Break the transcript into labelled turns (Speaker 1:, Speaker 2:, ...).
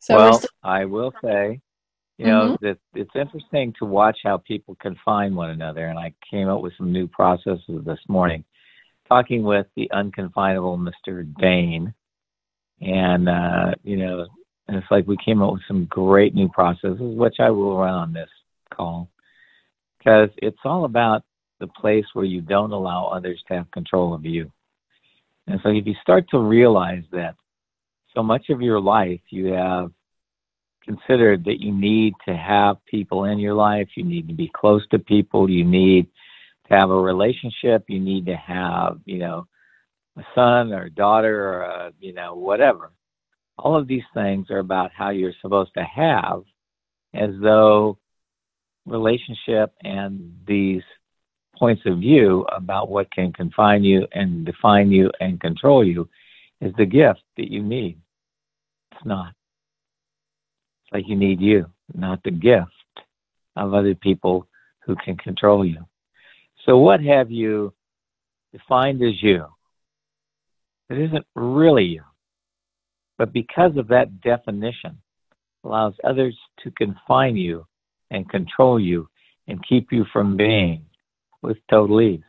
Speaker 1: So
Speaker 2: well,
Speaker 1: still,
Speaker 2: I will say, you know, that it's interesting to watch how people confine one another. And I came up with some new processes this morning, talking with the unconfinable Mr. Dain. And, uh, you know, and it's like we came up with some great new processes, which I will run on this call. Because it's all about the place where you don't allow others to have control of you. And so if you start to realize that so much of your life you have considered that you need to have people in your life, you need to be close to people, you need to have a relationship, you need to have, you know, a son or a daughter or a, you know, whatever. All of these things are about how you're supposed to have as though relationship and these points of view about what can confine you and define you and control you is the gift that you need. Not. It's like you need you, not the gift of other people who can control you. So, what have you defined as you? It isn't really you, but because of that definition, allows others to confine you and control you and keep you from being with total ease.